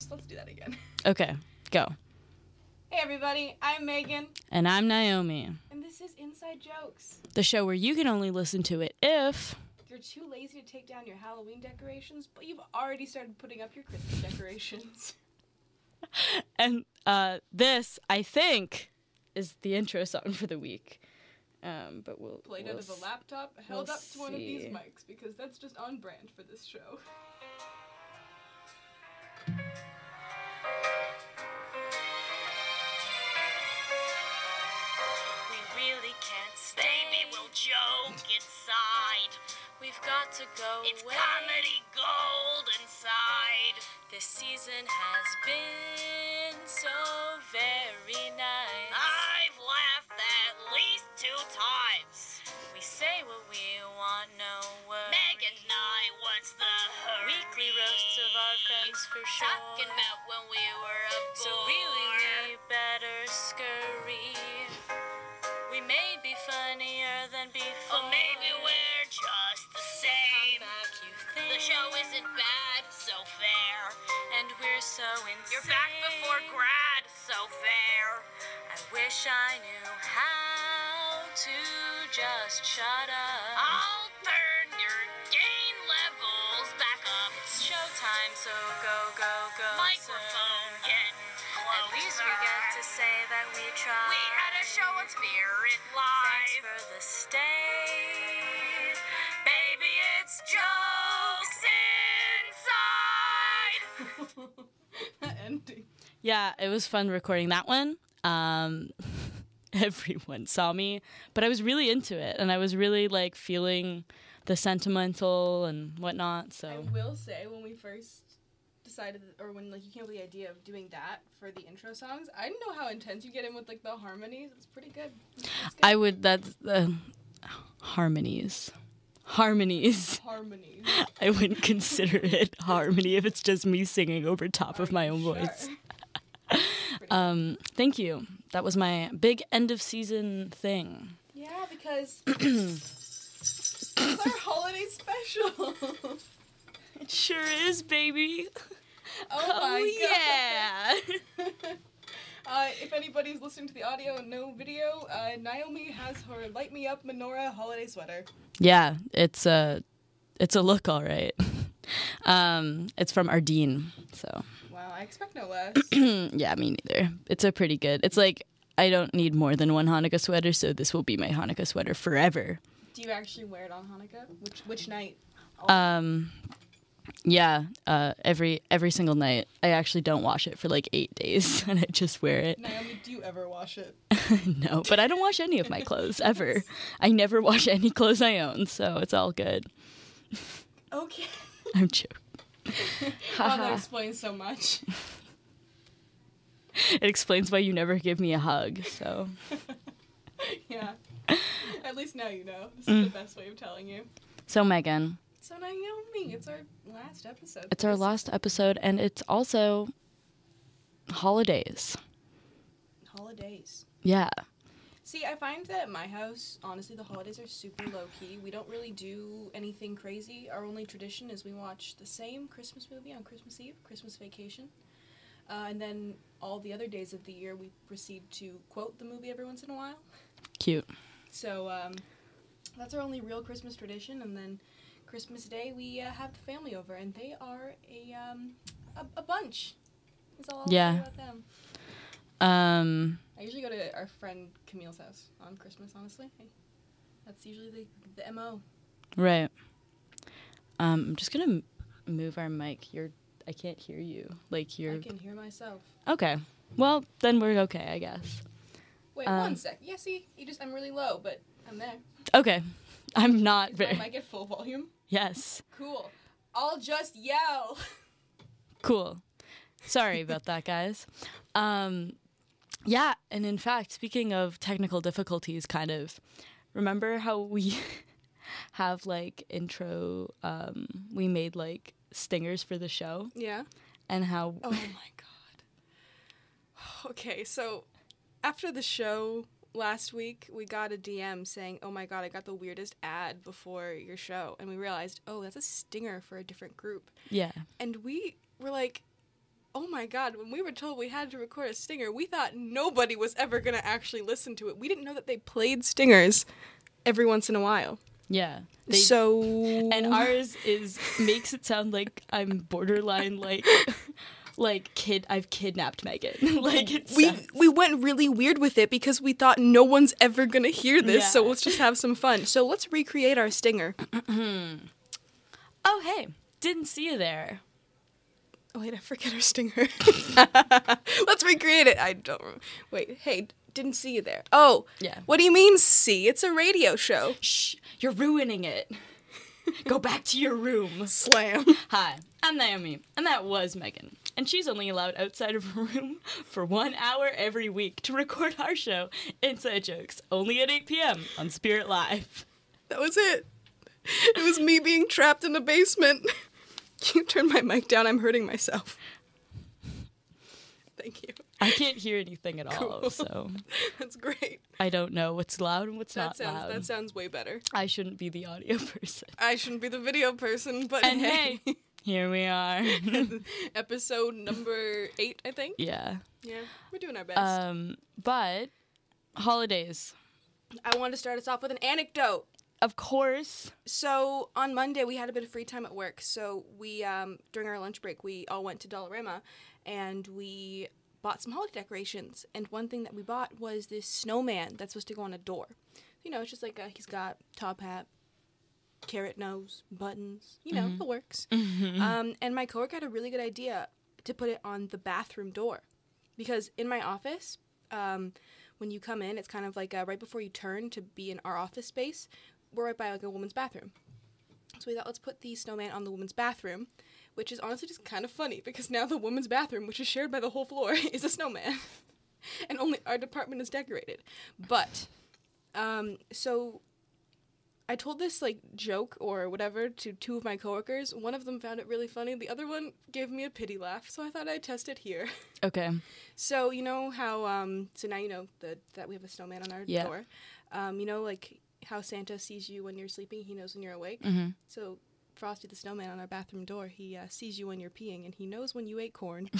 So let's do that again. Okay, go. Hey everybody, I'm Meghan, And I'm Naomi, and this is Inside Jokes. the show where you can only listen to it if. You're too lazy to take down your Halloween decorations, but you've already started putting up your Christmas decorations. And uh, this, I think, is the intro song for the week. Um, but we'll. Played we'll out of a laptop, held we'll up to one of these mics because that's just on brand for this show. Joke inside. We've got to go It's away. comedy gold inside. This season has been so very nice. I've laughed at least two times. We say what we want, no worries. Meg and I, what's the hurry? Weekly roasts of our friends for sure. Talking about when we were wish I knew how to just shut up. I'll turn your gain levels back up. It's showtime, so go, go, go. Microphone getting closer. At least we get to say that we tried. We had a show on Spirit Live. Thanks for the stay. Baby, it's jokes inside. that ending. Yeah, it was fun recording that one. Um, everyone saw me, but I was really into it, and I was really like feeling the sentimental and whatnot. So I will say when we first decided, or when like you came up with the idea of doing that for the intro songs, I didn't know how intense you get in with like the harmonies. It's pretty good. It's good. I would that's the harmonies, harmonies. harmonies. I wouldn't consider it harmony if it's just me singing over top of my own sure? voice. Um, thank you. That was my big end of season thing. Yeah, because it's our holiday special. It sure is, baby. oh my yeah. god. uh, if anybody's listening to the audio and no video, uh, Naomi has her Light Me Up Menorah holiday sweater. Yeah, it's a it's a look, all right. Um, it's from Ardene, so I expect no less. yeah, me neither. It's a pretty good. It's like I don't need more than one Hanukkah sweater, so this will be my Hanukkah sweater forever. Do you actually wear it on Hanukkah? Which which night? Um, yeah, uh, every every single night. I actually don't wash it for like eight days, and I just wear it. Naomi, do you ever wash it? no, but I don't wash any of my clothes ever. I never wash any clothes I own, so it's all good. Okay. I'm joking. Wow, that explains so much. It explains why you never give me a hug. So yeah. At least now you know. This Mm. is the best way of telling you. so Meghan, So Naomi, it's our last episode. it's our last episode, and it's also holidays. holidays. Yeah. See, I find that at my house, honestly, the holidays are super low key. We don't really do anything crazy. Our only tradition is we watch the same Christmas movie on Christmas Eve, Christmas Vacation. Uh, and then all the other days of the year, we proceed to quote the movie every once in a while. Cute. So um, that's our only real Christmas tradition. And then Christmas Day, we uh, have the family over, and they are a um, a, a bunch. That's all I'll Yeah. Say about them. Um, I usually go to our friend Camille's house on Christmas. Honestly, that's usually the the mo. right. Um, I'm just gonna move our mic. You're. I can't hear you. Like you're. I can hear myself. Okay. Well, then we're okay, I guess. Wait Um, one sec. Yeah, see, you just I'm really low, but I'm there. Okay. I'm not Is my very. mic at full volume? Yes. Cool. I'll just yell. Cool. Sorry about that, guys. Um, yeah, and in fact, speaking of technical difficulties, kind of, remember how we have like intro, um, we made like stingers for the show, Yeah. and how Oh my god. Okay, so after the show last week, we got a DM saying, "Oh my god, I got the weirdest ad before your show," and we realized, oh, that's a stinger for a different group, yeah, and we were like, oh my god, when we were told we had to record a stinger, we thought nobody was ever going to actually listen to it. We didn't know that they played stingers every once in a while. Yeah. They, so and ours is makes it sound like I'm borderline like like kid I've kidnapped Meghan. like it's we we went really weird with it because we thought no one's ever going to hear this, so let's just have some fun. So let's recreate our stinger. Oh hey, didn't see you there. Oh wait, I forget our stinger. let's recreate it. I don't Wait, hey, didn't see you there. Oh. Yeah. What do you mean see? It's a radio show. Shh, you're ruining it. Go back to your room. Slam. Hi, I'm Naomi, and that was Meghan. And she's only allowed outside of her room for one hour every week to record our show, Inside Jokes, only at 8 p.m. on Spirit Live. That was it. It was me being trapped in the basement. Can you turn my mic down? I'm hurting myself. Thank you. I can't hear anything at all, Cool. so That's great. I don't know what's loud and what's That not sounds loud. that sounds way better. I shouldn't be the audio person. I shouldn't be the video person, but And hey, here we are. episode number eight, I think. yeah. Yeah, we're doing our best. Um, but holidays, I wanted to start us off with an anecdote. Of course. So on Monday we had a bit of free time at work. So we um, during our lunch break we all went to Dollarama and we bought some holiday decorations. And one thing that we bought was this snowman that's supposed to go on a door. You know, it's just like a, he's got top hat, carrot nose, buttons. You know, the works. Um, and my coworker had a really good idea to put it on the bathroom door because in my office. Um, when you come in, it's kind of like uh, right before you turn to be in our office space. We're right by like a woman's bathroom. So we thought, let's put the snowman on the woman's bathroom, which is honestly just kind of funny because now the woman's bathroom, which is shared by the whole floor, is a snowman, and only our department is decorated. But, um, so I told this like joke or whatever to two of my coworkers. One of them found it really funny. The other one gave me a pity laugh. So I thought I'd test it here. Okay. So you know how um so now you know that that we have a snowman on our Yeah. door. Um, you know like how Santa sees you when you're sleeping, he knows when you're awake. Mhm. So Frosty the snowman on our bathroom door, he uh, sees you when you're peeing and he knows when you ate corn.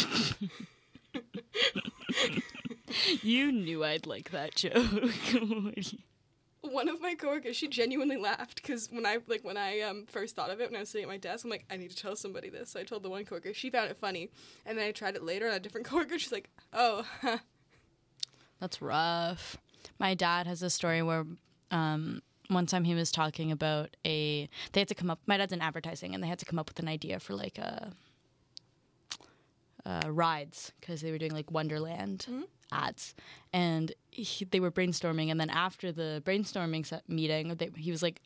You knew I'd like that joke. One of my coworkers, she genuinely laughed because when I like when I um first thought of it when I was sitting at my desk, I'm like, I need to tell somebody this. So I told the one coworker, she found it funny, and then I tried it later on a different coworker. She's like, Oh, That's rough. My dad has a story where um, one time he was talking about a. They had to come up. My dad's in advertising, and they had to come up with an idea for like a. Uh, rides because they were doing like Wonderland ads, and he, they were brainstorming. And then after the brainstorming set meeting, they, he was like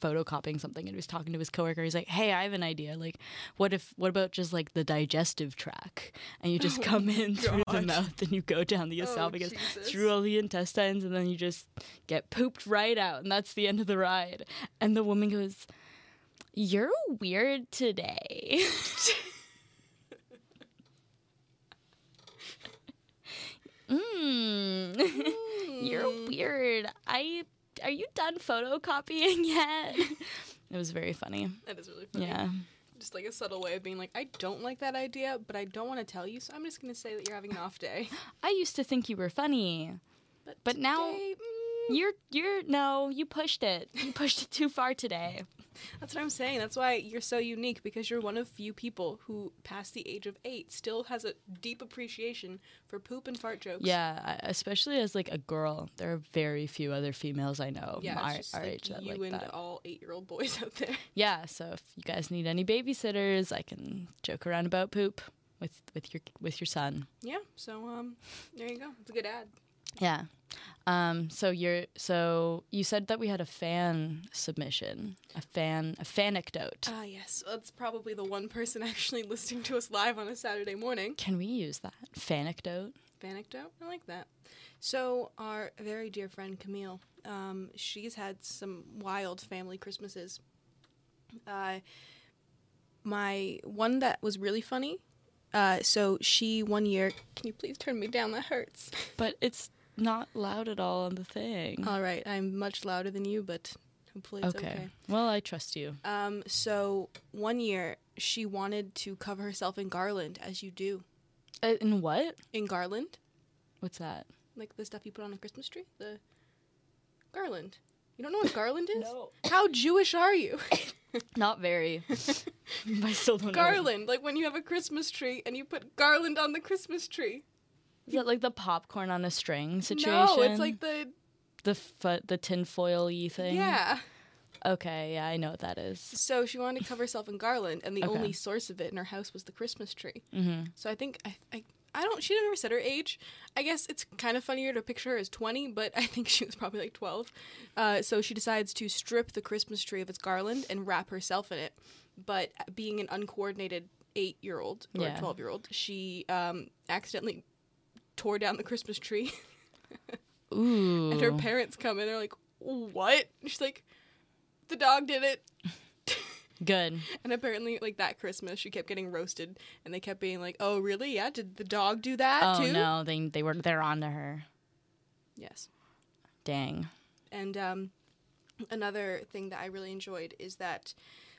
photocopying something and he was talking to his coworker. He's like, "Hey, I have an idea. Like, what if? What about just like the digestive tract, and you just come in through the mouth and you go down the Oh, esophagus Jesus. through all the intestines, and then you just get pooped right out, and that's the end of the ride." And the woman goes, "You're weird today." mm. You're weird. I are you done photocopying yet? it was very funny. that is really funny. Yeah. Just like a subtle way of being like, I don't like that idea, but I don't want to tell you, so I'm just gonna say that you're having an off day. I used to think you were funny. But now- today, mm, You're you're no, you pushed it. You pushed it too far today. that's what I'm saying. That's why you're so unique because you're one of few people who, past the age of eight, still has a deep appreciation for poop and fart jokes. Yeah, especially as like a girl, there are very few other females I know yeah. our, our like age that you like and that. all eight-year-old boys out there. Yeah, so if you guys need any babysitters, I can joke around about poop with with your with your son. Yeah. So um, there you go. It's a good ad. Yeah. Um, so you're so you said that we had a fan submission, a fan a fan anecdote. Ah, yes. That's probably the one person actually listening to us live on a Saturday morning. Can we use that fan anecdote? Fan anecdote. I like that. So our very dear friend Camille, um, she's had some wild family Christmases. Uh, my one that was really funny. Uh, so she one year. Can you please turn me down? That hurts. But it's not loud at all on the thing. All right, I'm much louder than you, but hopefully it's okay. okay. Well, I trust you. Um, so one year she wanted to cover herself in garland, as you do Uh, in what? In garland, What's that? like the stuff you put on a Christmas tree. The garland. You don't know what garland is? No. How Jewish are you? Not very. I still don't know. garland, like when you have a Christmas tree and you put garland on the Christmas tree. Is that like the popcorn on a string situation? No, it's like the the foot, the tinfoil y thing. yeah. Okay, yeah, I know what that is. So she wanted to cover herself in garland, and the Okay. only source of it in her house was the Christmas tree. Mm-hmm. So I think I, I I don't. She never said her age. I guess it's kind of funnier to picture her as twenty, but I think she was probably like twelve. Uh, so she decides to strip the Christmas tree of its garland and wrap herself in it. But being an uncoordinated eight-year-old or twelve-year-old, she um, accidentally tore down the Christmas tree, Ooh. and her parents come in. They're like, "What?" She's like, "The dog did it." Good. And apparently, like that Christmas, she kept getting roasted, and they kept being like, "Oh, really? Yeah, did the dog do that Oh too?" no, they they were they're on to her. Yes. Dang. And um, another thing that I really enjoyed is that,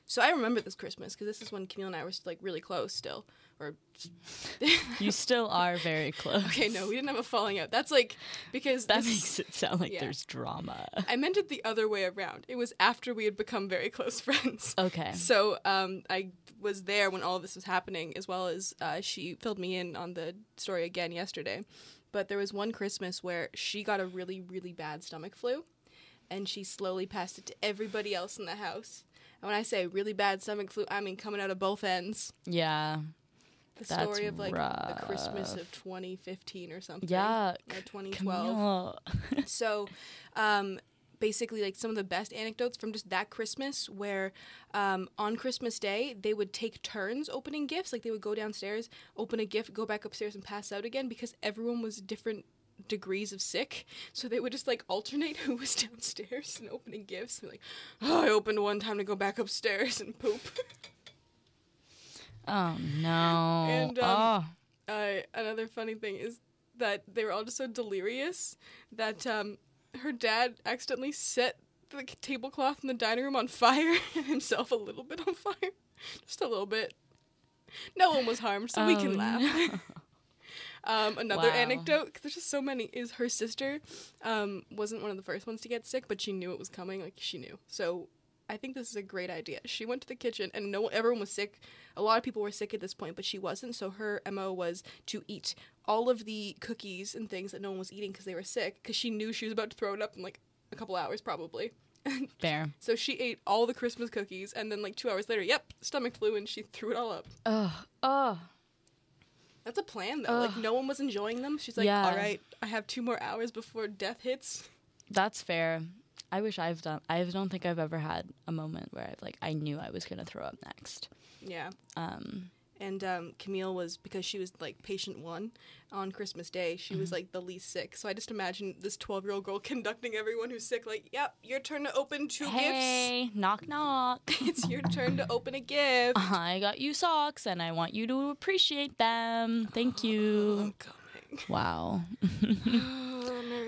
so I remember this Christmas because this is when Camille and I were like really close still, or You still are very close. okay, no, we didn't have a falling out. That's like because That this- makes it sound like yeah. there's drama. I meant it the other way around. It was after we had become very close friends. Okay. So um, I was there when all of this was happening, as well as uh, she filled me in on the story again yesterday. But there was one Christmas where she got a really, really bad stomach flu, and she slowly passed it to everybody else in the house. And when I say really bad stomach flu, I mean coming out of both ends. Yeah. The That's story of like the Christmas of 2015 or something. Yeah. Or 2012 so um, basically like some of the best anecdotes from just that christmas where um, on christmas day they would take turns opening gifts like they would go downstairs open a gift go back upstairs and pass out again because everyone was different degrees of sick so they would just like alternate who was downstairs and opening gifts and like oh i opened one time to go back upstairs and poop Oh no. And, um, oh. uh, another funny thing is that they were all just so delirious that um, her dad accidentally set the tablecloth in the dining room on fire and himself a little bit on fire. Just a little bit. No one was harmed, so we Oh, can laugh. no. Um, another Wow. anecdote, 'cause there's just so many, is her sister um, wasn't one of the first ones to get sick, but she knew it was coming. Like, she knew. So I think this is a great idea. She went to the kitchen, and no everyone was sick. A lot of people were sick at this point, but she wasn't. So her MO was to eat all of the cookies and things that no one was eating because they were sick, because she knew she was about to throw it up in like a couple hours, probably. Fair. So she ate all the Christmas cookies, and then like two hours later, yep, stomach flu, and she threw it all up. Oh. Oh. That's a plan though. Like no one was enjoying them. She's like, Yeah. all right, I have two more hours before death hits. That's fair. I wish I've done. I don't think I've ever had a moment where I've like I knew I was gonna throw up next. Yeah. Um. And um, Camille was because she was like patient one on Christmas Day. She Mm-hmm. was like the least sick. So I just imagine this twelve-year-old girl conducting everyone who's sick. Like, yep, your turn to open two Hey, knock knock. It's your turn to open a gift. I got you socks, and I want you to appreciate them. Thank you. I'm coming. Wow.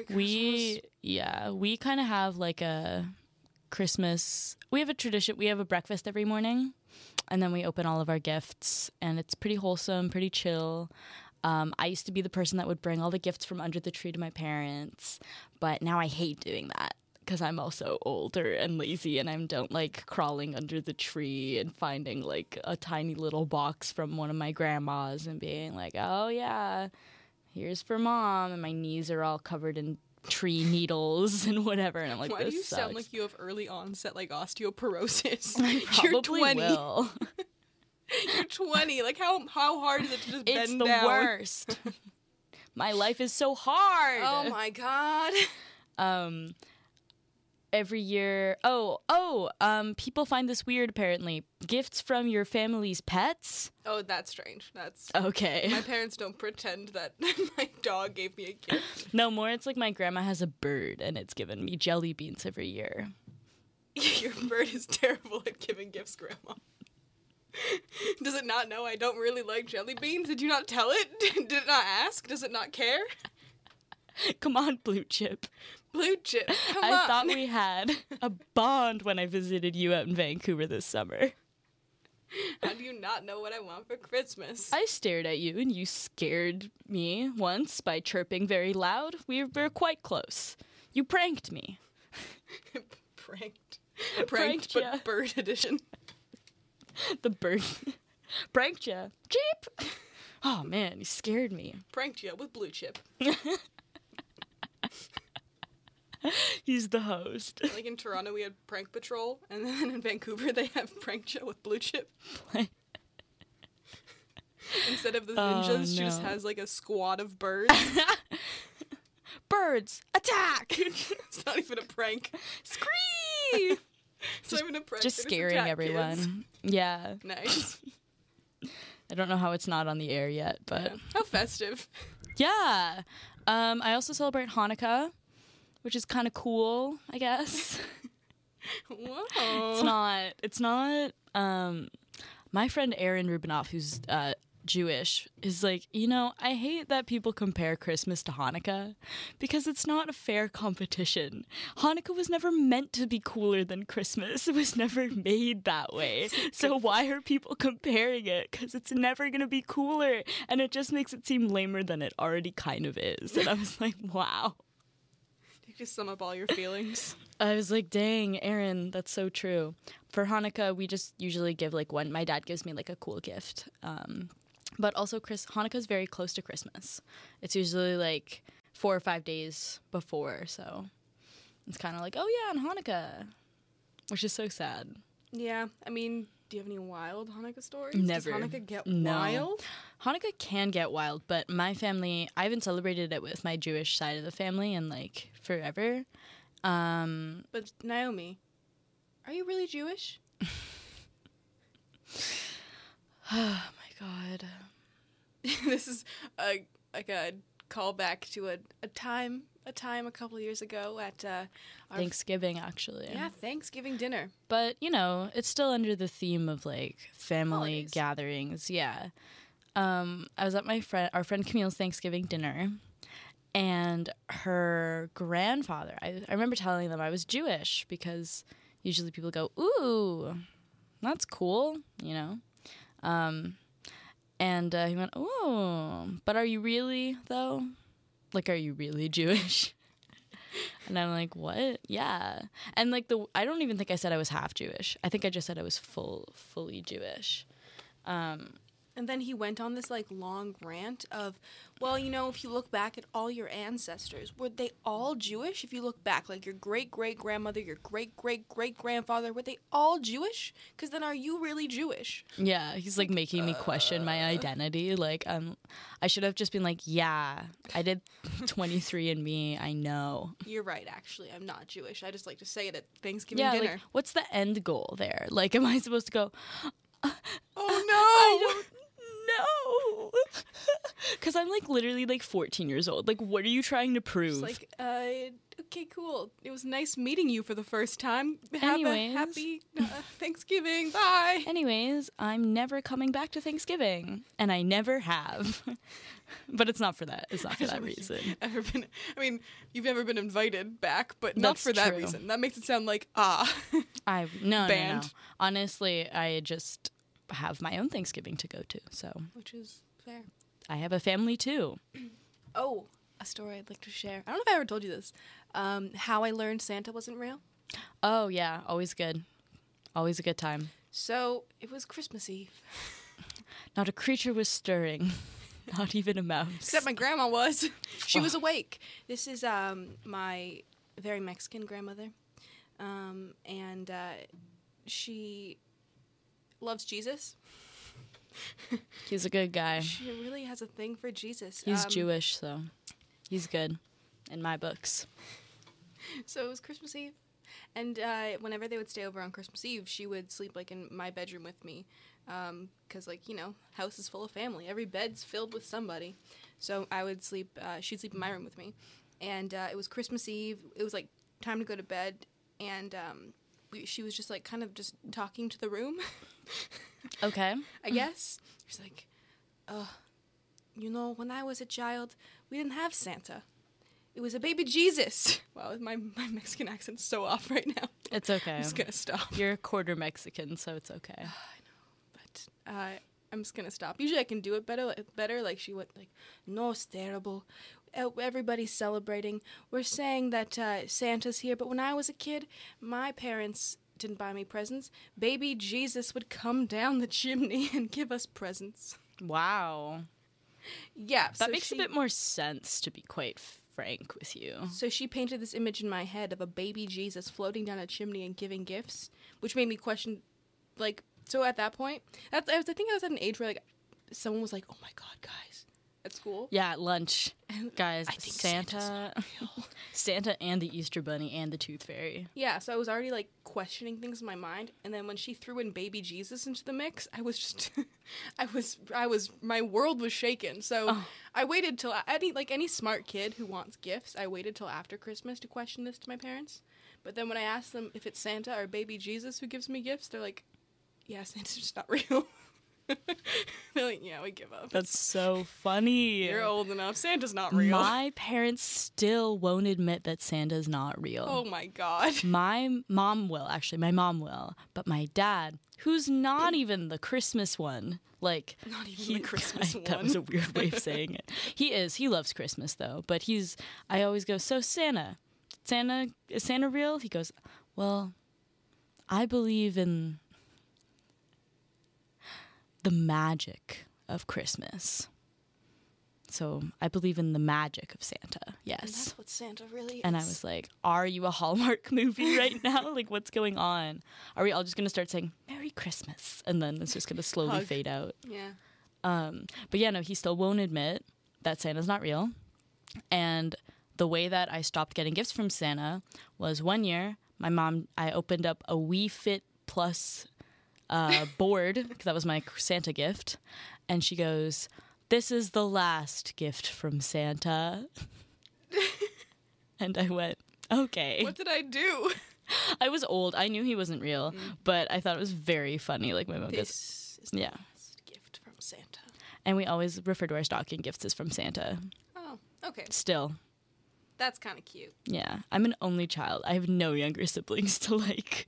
We yeah, we kind of have like a Christmas. We have a tradition. We have a breakfast every morning, and then we open all of our gifts, and it's pretty wholesome, pretty chill. Um, I used to be the person that would bring all the gifts from under the tree to my parents, but now I hate doing that because I'm also older and lazy, and I don't like crawling under the tree and finding like a tiny little box from one of my grandmas and being like, "Oh yeah, here's for mom," and my knees are all covered in tree needles and whatever, and I'm like, Why "This do you sucks." sound like you have early onset like osteoporosis? I You're probably 20. will. You're 20. Like how how hard is it to just it's bend the down? worst. my life is so hard. Oh my god. um every year oh oh um people find this weird apparently gifts from your family's pets Oh, that's strange. That's okay my parents don't pretend that my dog gave me a gift. no more it's like my grandma has a bird and it's given me jelly beans every year Your bird is terrible at giving gifts, Grandma. Does it not know I don't really like jelly beans? Did you not tell it? Did it not ask? Does it not care? come on blue chip Blue chip, come i on. thought we had a bond when i visited you out in vancouver this summer How do you not know what I want for Christmas? I stared at you and you scared me once by chirping very loud. We were quite close. You pranked me. pranked. Pranked Pranked, ya. but bird edition. The bird pranked ya. Jeep. Oh man, you scared me. Pranked you with blue chip. He's the host. Like in Toronto, we had Prank Patrol, and then in Vancouver, they have Prank Show with blue chip. Instead of the Oh, ninjas, she just has like a squad of birds. Birds, attack! it's not even a prank. Scream! It's not even a prank. Just scaring everyone. kids. Yeah. Nice. I don't know how it's not on the air yet, but Yeah. How festive. yeah. Um, I also celebrate Hanukkah, which is kind of cool, I guess. Whoa. it's not. It's not. Um, my friend Aaron Rubinoff, who's uh, Jewish, is like, you know, I hate that people compare Christmas to Hanukkah because it's not a fair competition. Hanukkah was never meant to be cooler than Christmas. It was never made that way. So why are people comparing it? Because it's never going to be cooler. And it just makes it seem lamer than it already kind of is. And I was like, wow. Just sum up all your feelings. I was like, dang, Aaron, that's so true. For Hanukkah, we just usually give like one. My dad gives me like a cool gift. Um, but also, Chris Hanukkah is very close to Christmas. It's usually like four or five days before, so it's kind of like, oh yeah, on Hanukkah, which is so sad. Yeah, I mean, do you have any wild Hanukkah stories? Never. Does Hanukkah get No. wild? Hanukkah can get wild, but my family, I haven't celebrated it with my Jewish side of the family in like forever. Um, But Naomi, are you really Jewish? oh my god. this is a like a callback to a, a time a time a couple years ago at uh, our Thanksgiving, actually. yeah Thanksgiving dinner. But, you know, it's still under the theme of like family Holidays. gatherings. Yeah. Um, I was at my friend, our friend Camille's Thanksgiving dinner, and her grandfather, I, I remember telling them I was Jewish because usually people go, Ooh, that's cool, you know? Um, and uh, he went, Ooh, but are you really, though? Like, are you really Jewish? And I'm like, what? Yeah. And like the I don't even think I said I was half Jewish. I think I just said I was full fully Jewish. Um And then he went on this like long rant of, well, you know, if you look back at all your ancestors, were they all Jewish? If you look back, like your great great grandmother, your great great great grandfather, were they all Jewish? Because then are you really Jewish? yeah, he's like making me question my identity. Like um I should have just been like, yeah, I did 23 and me. I know. You're right, actually. I'm not Jewish. I just like to say it at Thanksgiving Yeah, dinner. like what's the end goal there? Like am I supposed to go oh no! I don't Cuz I'm like literally like 14 years old. Like what are you trying to prove? It's like, uh, okay, cool. It was nice meeting you for the first time. Have Anyways. a happy uh, Thanksgiving. Bye. Anyways, I'm never coming back to Thanksgiving, and I never have. but it's not for that. It's not for that reason. Ever been? I mean, you've never been invited back, but not That's for that true. reason. That makes it sound like ah. I no, no, no. Banned. Honestly, I just have my own Thanksgiving to go to, so Which is I have a family too. Oh, a story I'd like to share. I don't know if I ever told you this. Um, how I learned Santa wasn't real. Oh yeah, always good, always a good time. So it was Christmas Eve. Not a creature was stirring, not even a mouse. Except my grandma was. she was awake. This is um, my very Mexican grandmother. Um, and uh, she loves Jesus. He's a good guy. She really has a thing for Jesus. He's Um, Jewish, so he's good in my books. So it was Christmas Eve. And uh, whenever they would stay over on Christmas Eve, she would sleep like in my bedroom with me. Because, like, you know, house is full of family. Every bed's filled with somebody. So I would sleep, uh, she'd sleep in my room with me. And uh, it was Christmas Eve. It was like time to go to bed. And um, we, she was just like kind of just talking to the room, Okay. I guess. She's like, uh, you know, when I was a child, we didn't have Santa. It was a baby Jesus. Wow, my, my Mexican accent's so off right now. It's okay. I'm just gonna stop. You're a quarter Mexican, so it's okay. I know, But Uh, I'm just gonna stop. Usually I can do it better. like- Better, like she went like, no, it's terrible. Uh, Everybody's celebrating. We're saying that uh, Santa's here, but when I was a kid, my parents didn't buy me presents. Baby Jesus would come down the chimney and give us presents. Wow. Yeah, That so makes she- a bit more sense, to be quite frank with you. So she painted this image in my head of a baby Jesus floating down a chimney and giving gifts, which made me question, like, so at that point, that's I was I think I was at an age where like someone was like, "Oh my god, guys," at school. Yeah, at lunch, guys. I think Santa. Santa, and the Easter Bunny and the Tooth Fairy. Yeah, so I was already like questioning things in my mind, and then when she threw in baby Jesus into the mix, I was just, I was, I was, my world was shaken. So Oh. I waited till any like any smart kid who wants gifts, I waited till after Christmas to question this to my parents. But then when I asked them if it's Santa or baby Jesus who gives me gifts, they're like, "Yeah, Santa's just not real." they're like, "Yeah, we give up. That's so funny. You're old enough. Santa's not real." My parents still won't admit that Santa's not real. oh my god. My mom will, actually, my mom will. But my dad, who's not even the Christmas one, like, Not even the Christmas one. that was a weird way of saying it. He is. He loves Christmas, though. But he's, I always go, So, Santa, Santa, is Santa real? He goes, Well, I believe in the magic of Christmas. So, I believe in the magic of Santa. And Yes. that's what Santa really is. And I was like, Are you a Hallmark movie right now? like, what's going on? Are we all just going to start saying Merry Christmas? And then it's just going to slowly Hug. fade out. yeah. Um, but yeah, no, he still won't admit that Santa's not real. And the way that I stopped getting gifts from Santa was one year, my mom, I opened up a Wii Fit Plus uh, board because that was my Santa gift. And she goes, This is the last gift from Santa. and I went, Okay. What did I do? I was old. I knew he wasn't real, but I thought it was very funny. Like my mom goes, This is the Yeah. last gift from Santa. and we always refer to our stocking gifts as from Santa. Oh, okay. Still, That's kind of cute. yeah. I'm an only child. I have no younger siblings to like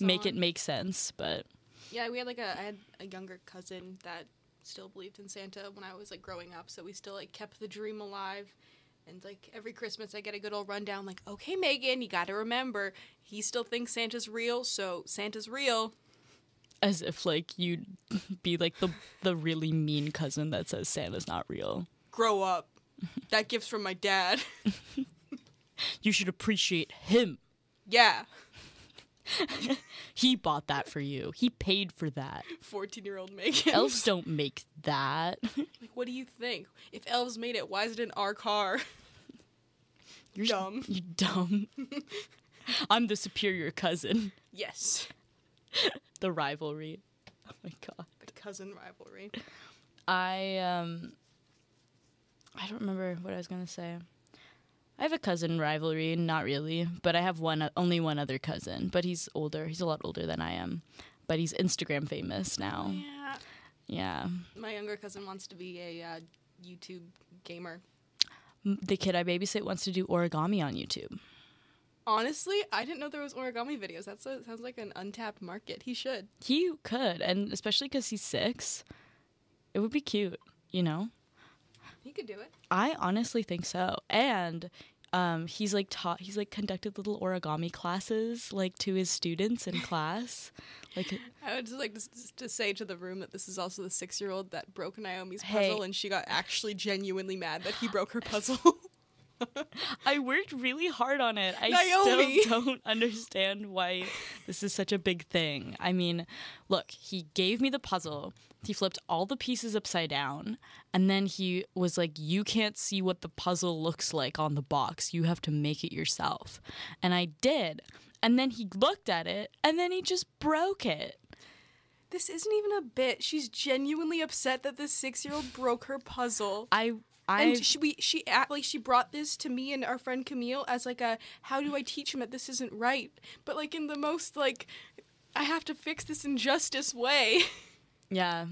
make it make sense, but Yeah, we had like a I had a younger cousin that still believed in Santa when I was like growing up, so we still like kept the dream alive. And like every Christmas, I get a good old rundown, like, "Okay, Meghan, you got to remember, he still thinks Santa's real, so Santa's real." as if like you'd be like the the really mean cousin that says Santa's not real. Grow up. that gift's from my dad. You should appreciate him. yeah, He bought that for you. He paid for that. fourteen-year-old Meghan. Elves don't make that. like, what do you think? If elves made it, why is it in our car? You're Dumb. You dumb. I'm the superior cousin. yes, The rivalry. Oh my god. the cousin rivalry. I um I don't remember what I was gonna say. I have a cousin rivalry, not really, but I have one only one other cousin, but he's older. He's a lot older than I am, but he's Instagram famous now. Yeah, Yeah, my younger cousin wants to be a uh, YouTube gamer. The kid I babysit wants to do origami on YouTube. Honestly, I didn't know there was origami videos. That sounds like an untapped market. He should. He could, and especially because he's six, it would be cute, you know. He could do it. I honestly think so. And um, he's like taught, he's like conducted little origami classes like to his students in class. Like, I would just like to, to say to the room that this is also the six-year-old that broke Naomi's Hey. puzzle, and she got actually genuinely mad that he broke her puzzle. I worked really hard on it. I Naomi. still don't understand why this is such a big thing. I mean, look, he gave me the puzzle. He flipped all the pieces upside down, and then he was like, "You can't see what the puzzle looks like on the box. You have to make it yourself." And I did. And then he looked at it, and then he just broke it. this isn't even a bit. She's genuinely upset that the six-year-old broke her puzzle. I I and she, we, she like she brought this to me and our friend Camille as like a how do I teach him that this isn't right? But like in the most like I have to fix this injustice way. yeah.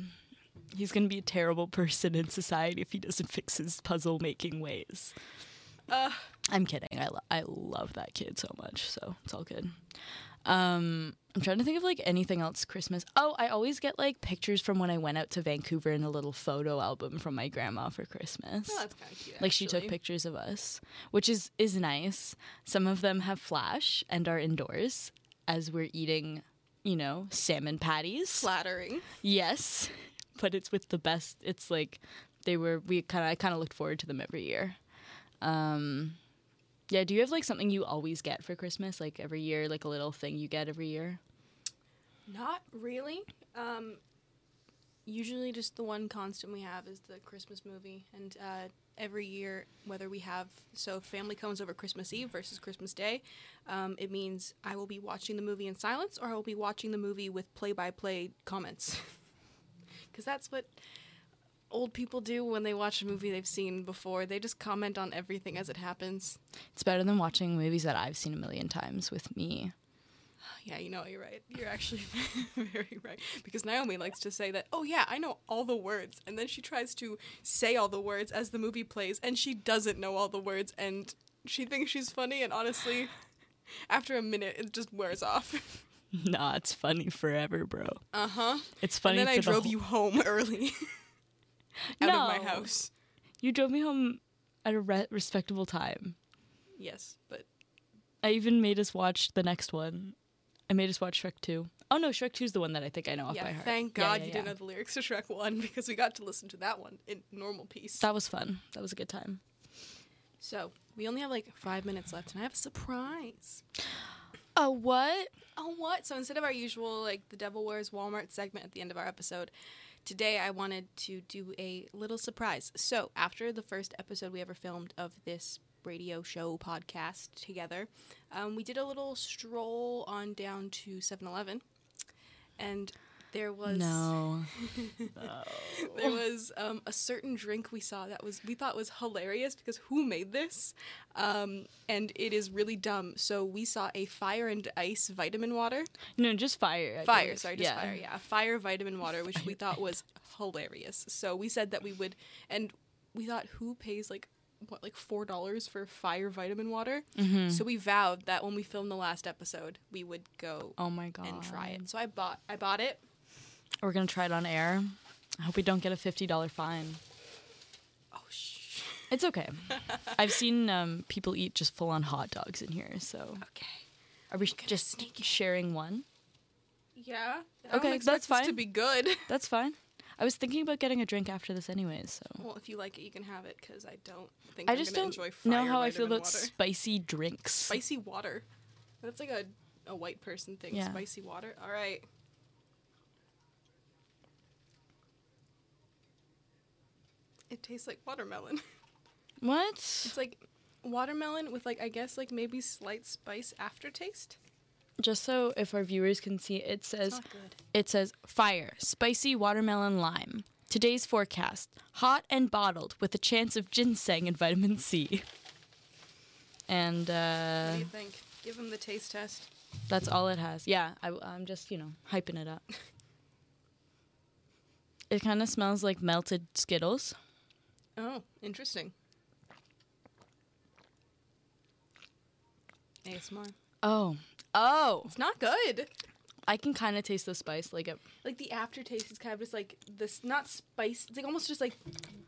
He's going to be a terrible person in society if he doesn't fix his puzzle making ways. Uh, I'm kidding. I, lo- I love that kid so much, so it's all good. Um, I'm trying to think of like anything else Christmas. Oh, I always get like pictures from when I went out to Vancouver in a little photo album from my grandma for Christmas. Oh, that's kind of cute. like she took pictures of us, which is is nice. Some of them have flash and are indoors as we're eating, you know, salmon patties. Flattering. Yes, but it's with the best. It's like they were. We kind of. I kind of looked forward to them every year. Um, yeah. Do you have like something you always get for Christmas? Like every year, like a little thing you get every year. Not really. Um, usually, just the one constant we have is the Christmas movie, and uh, every year, whether we have so family comes over Christmas Eve versus Christmas Day, um, it means I will be watching the movie in silence, or I will be watching the movie with play-by-play comments, because that's what old people do when they watch a movie they've seen before. They just comment on everything as it happens. It's better than watching movies that I've seen a million times with me. Yeah, you know, you're right. You're actually very right. Because Naomi likes to say that, oh, yeah, I know all the words. And then she tries to say all the words as the movie plays, and she doesn't know all the words, and she thinks she's funny, and honestly, after a minute, it just wears off. nah, it's funny forever, bro. Uh huh. It's funny. And then I the drove whole- you home early out of my house. You drove me home at a re- respectable time. Yes, but I even made us watch the next one. I made us watch Shrek 2. Oh no, Shrek 2 is the one that I think I know off yeah, by heart. thank God yeah, you yeah. didn't know the lyrics to Shrek 1 because we got to listen to that one in normal piece. That was fun. That was a good time. So, we only have like five minutes left, and I have a surprise. A what? Oh, what? So instead of our usual, like, the Devil Wears Walmart segment at the end of our episode, today I wanted to do a little surprise. So, after the first episode we ever filmed of this radio show podcast together, um, we did a little stroll on down to 7 Eleven. And there was No. there was um, a certain drink we saw that was we thought was hilarious because who made this um, and it is really dumb so we saw a fire and ice vitamin water No, just fire. I fire believe. sorry just fire yeah fire vitamin water which we thought was hilarious so we said that we would and we thought who pays like what like four dollars for fire vitamin water Mm-hmm. so we vowed that when we filmed the last episode we would go Oh my god. and try it so i bought i bought it We're gonna try it on air. I hope we don't get a fifty dollar fine. oh shh It's okay. I've seen um, people eat just full on hot dogs in here. So okay are we just sharing one? Yeah. I Okay, that's this to be good. That's fine. I was thinking about getting a drink after this anyways. So Well, if you like it, you can have it because I don't think I I'm just don't enjoy know how I feel about water. spicy drinks. spicy water. That's like a a white person thing. Yeah. Spicy water. All right. It tastes like watermelon. What? It's like watermelon with like I guess like maybe slight spice aftertaste. Just so if our viewers can see, it says it says fire, spicy watermelon lime. Today's forecast: hot and bottled with a chance of ginseng and vitamin C. And uh, What do you think? Give them the taste test. that's all it has. Yeah, I, I'm just you know hyping it up. It kind of smells like melted Skittles. Oh, interesting. ASMR. Oh, oh! It's not good. I can kind of taste the spice, like it. like the aftertaste is kind of just like this not spice it's like almost just like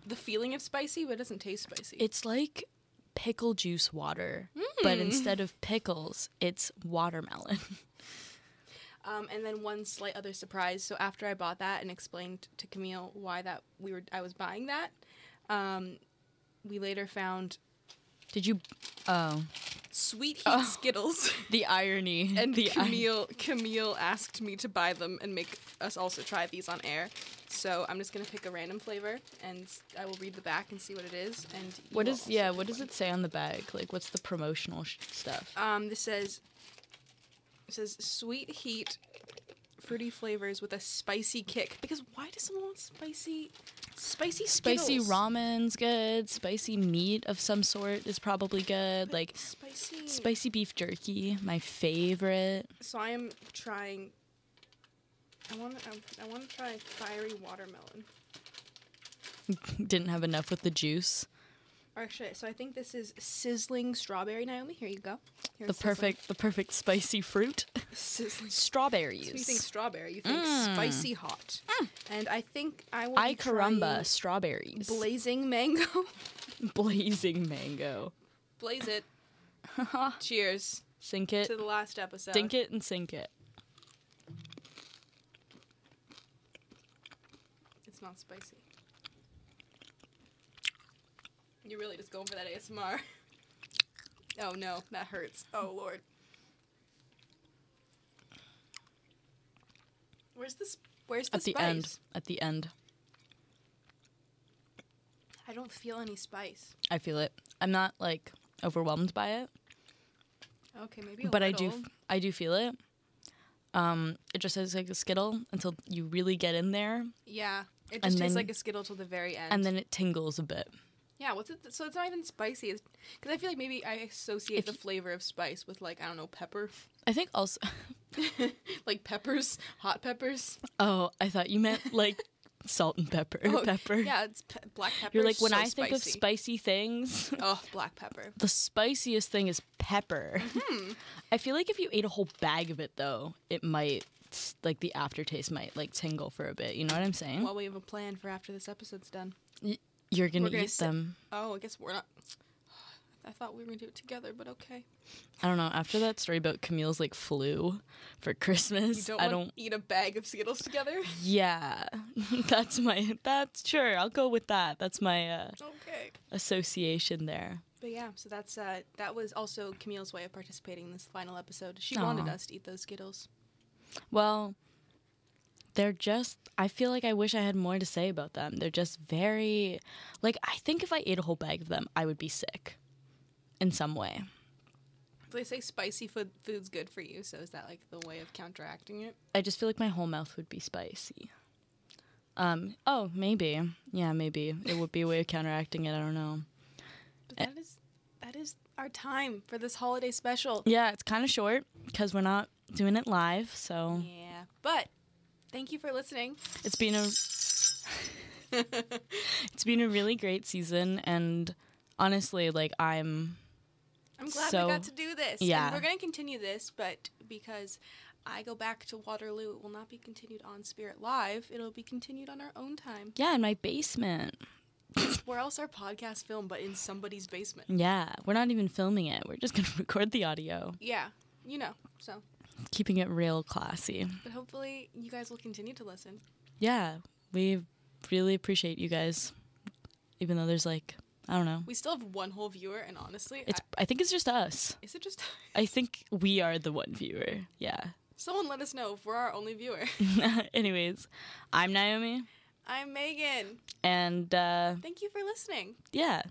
the feeling of spicy but it doesn't taste spicy It's like pickle juice water, but Mm. instead of pickles, it's watermelon. um, and then one slight other surprise so after i bought that and explained to camille why that we were i was buying that um, we later found Did you? Oh, sweet heat Oh. skittles the irony. and the ir- camille camille asked me to buy them and make us also try these on air so i'm just gonna pick a random flavor and i will read the back and see what it is and you What will is? also Yeah. pick What does one. it say on the bag? Like, what's the promotional sh- stuff? Um, this says it says sweet heat, fruity flavors with a spicy kick. Because why does someone want spicy, spicy Spicy Skittles? ramen's good. Spicy meat of some sort is probably good. But Like spicy. spicy beef jerky, my favorite. So I am trying. I want to. I, I want to try fiery watermelon. Didn't have enough with the juice. Or actually, so I think this is sizzling strawberry. Naomi, here you go. Here's The sizzling- perfect, the perfect spicy fruit. sizzling. Strawberries. So you think strawberry? You think Mm. spicy hot? And I think I will. I caramba strawberries. blazing mango. Blazing mango. Blaze it. Cheers Sink it, to the last episode. dink it, and sink it. It's not spicy. You're really just going for that ASMR. oh no, that hurts. Oh lord. Where's the sp- Where's the spice? At the spice? end. At the end. I don't feel any spice. I feel it. I'm not like overwhelmed by it, Okay, maybe. A but I do. little. I do feel it. Um, it just tastes like a Skittle until you really get in there, Yeah, it just tastes then- like a Skittle till the very end. and then it tingles a bit. Yeah, what's it? So it's not even spicy. Because I feel like maybe I associate If the y- flavor of spice with like I don't know pepper, I think also. like peppers, hot peppers. Oh, I thought you meant like salt and pepper. Oh, pepper. Yeah, it's pe- black pepper. You're like when so I think of spicy. spicy things, Oh, black pepper. the spiciest thing is pepper. Hmm. I feel like if you ate a whole bag of it though, it might like the aftertaste might like tingle for a bit. You know what I'm saying? Well, we have a plan for after this episode's done. You're gonna gonna eat sit- them. Oh, I guess we're not. I thought we were gonna do it together, but okay. I don't know. After that story about Camille's like flu for Christmas, don't I don't. eat a bag of Skittles together. Yeah, that's my. That's sure. I'll go with that. That's my uh, Okay. association there. But yeah, so that's uh that was also Camille's way of participating in this final episode. She wanted us to eat those Skittles. Well, they're just. I feel like I wish I had more to say about them. They're just very. Like, I think if I ate a whole bag of them, I would be sick in some way. They say spicy food food's good for you, so is that like the way of counteracting it? I just feel like my whole mouth would be spicy. Um, oh, maybe. Yeah, maybe. It would be a way of counteracting it. I don't know. But that is that is our time for this holiday special. Yeah, it's kind of short because we're not doing it live. So Yeah. But thank you for listening. it's been a it's been a really great season and honestly like I'm I'm glad So- we got to do this. yeah. And we're going to continue this, but because I go back to Waterloo, it will not be continued on Spirit Live. It'll be continued on our own time. yeah in my basement. Where else our podcast film but in somebody's basement? Yeah, we're not even filming it. We're just going to record the audio, Yeah, you know. So, keeping it real classy. but hopefully you guys will continue to listen. Yeah, we really appreciate you guys even though there's like I don't know. We still have one whole viewer, and honestly, It's I, I think it's just us. is it just I think we are the one viewer. Yeah. someone let us know if we're our only viewer? Anyways, I'm Naomi I'm Meghan. and uh Thank you for listening. yeah,